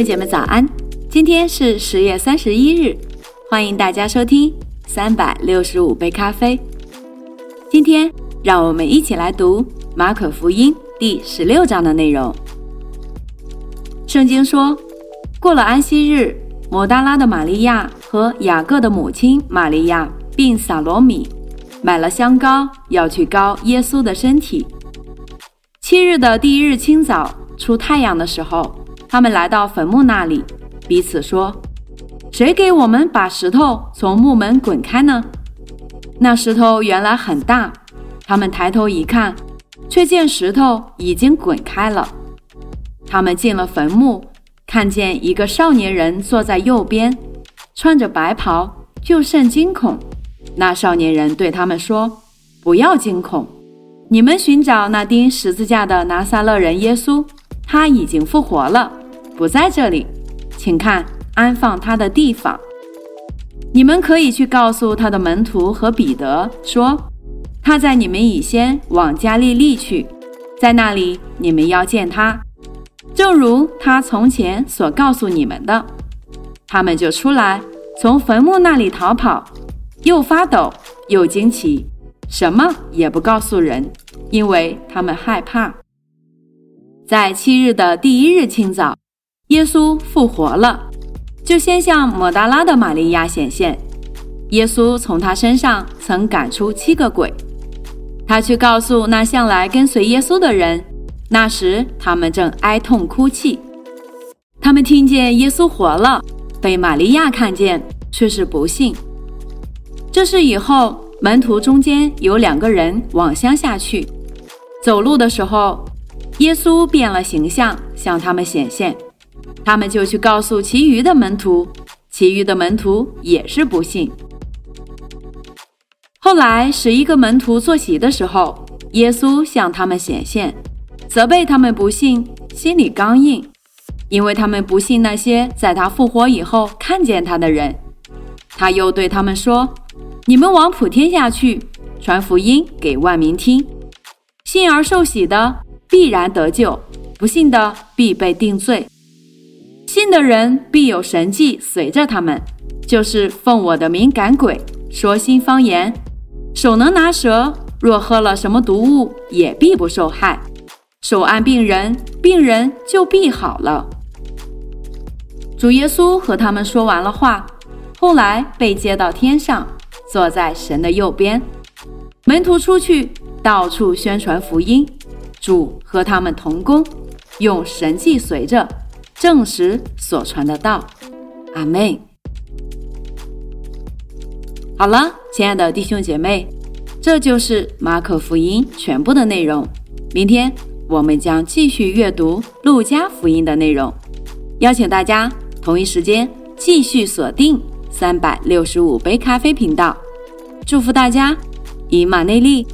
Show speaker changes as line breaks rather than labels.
兄姐妹早安！今天是十月三十一日，欢迎大家收听三百六十五杯咖啡。今天让我们一起来读马可福音第十六章的内容。圣经说，过了安息日，摩大拉的玛利亚和雅各的母亲玛利亚并撒罗米买了香膏，要去膏耶稣的身体。七日的第一日清早，出太阳的时候。他们来到坟墓那里，彼此说：“谁给我们把石头从墓门滚开呢？”那石头原来很大，他们抬头一看，却见石头已经滚开了。他们进了坟墓，看见一个少年人坐在右边，穿着白袍，就甚惊恐。那少年人对他们说：“不要惊恐，你们寻找那钉十字架的拿撒勒人耶稣，他已经复活了。”不在这里，请看安放他的地方。你们可以去告诉他的门徒和彼得说，他在你们以先往加利利去，在那里你们要见他，正如他从前所告诉你们的。他们就出来，从坟墓那里逃跑，又发抖又惊奇，什么也不告诉人，因为他们害怕。在七日的第一日清早。耶稣复活了，就先向抹大拉的玛利亚显现。耶稣从他身上曾赶出七个鬼，他去告诉那向来跟随耶稣的人。那时他们正哀痛哭泣。他们听见耶稣活了，被玛利亚看见，却是不信。这是以后门徒中间有两个人往乡下去，走路的时候，耶稣变了形象，向他们显现。他们就去告诉其余的门徒，其余的门徒也是不信。后来十一个门徒坐席的时候，耶稣向他们显现，责备他们不信，心里刚硬，因为他们不信那些在他复活以后看见他的人。他又对他们说：“你们往普天下去，传福音给万民听。信而受洗的必然得救，不信的必被定罪。”信的人必有神迹随着他们，就是奉我的名赶鬼，说新方言，手能拿蛇，若喝了什么毒物，也必不受害。手按病人，病人就必好了。主耶稣和他们说完了话，后来被接到天上，坐在神的右边。门徒出去，到处宣传福音，主和他们同工，用神迹随着。证实所传的道，阿妹。好了，亲爱的弟兄姐妹，这就是马可福音全部的内容。明天我们将继续阅读路加福音的内容。邀请大家同一时间继续锁定三百六十五杯咖啡频道。祝福大家，以马内利。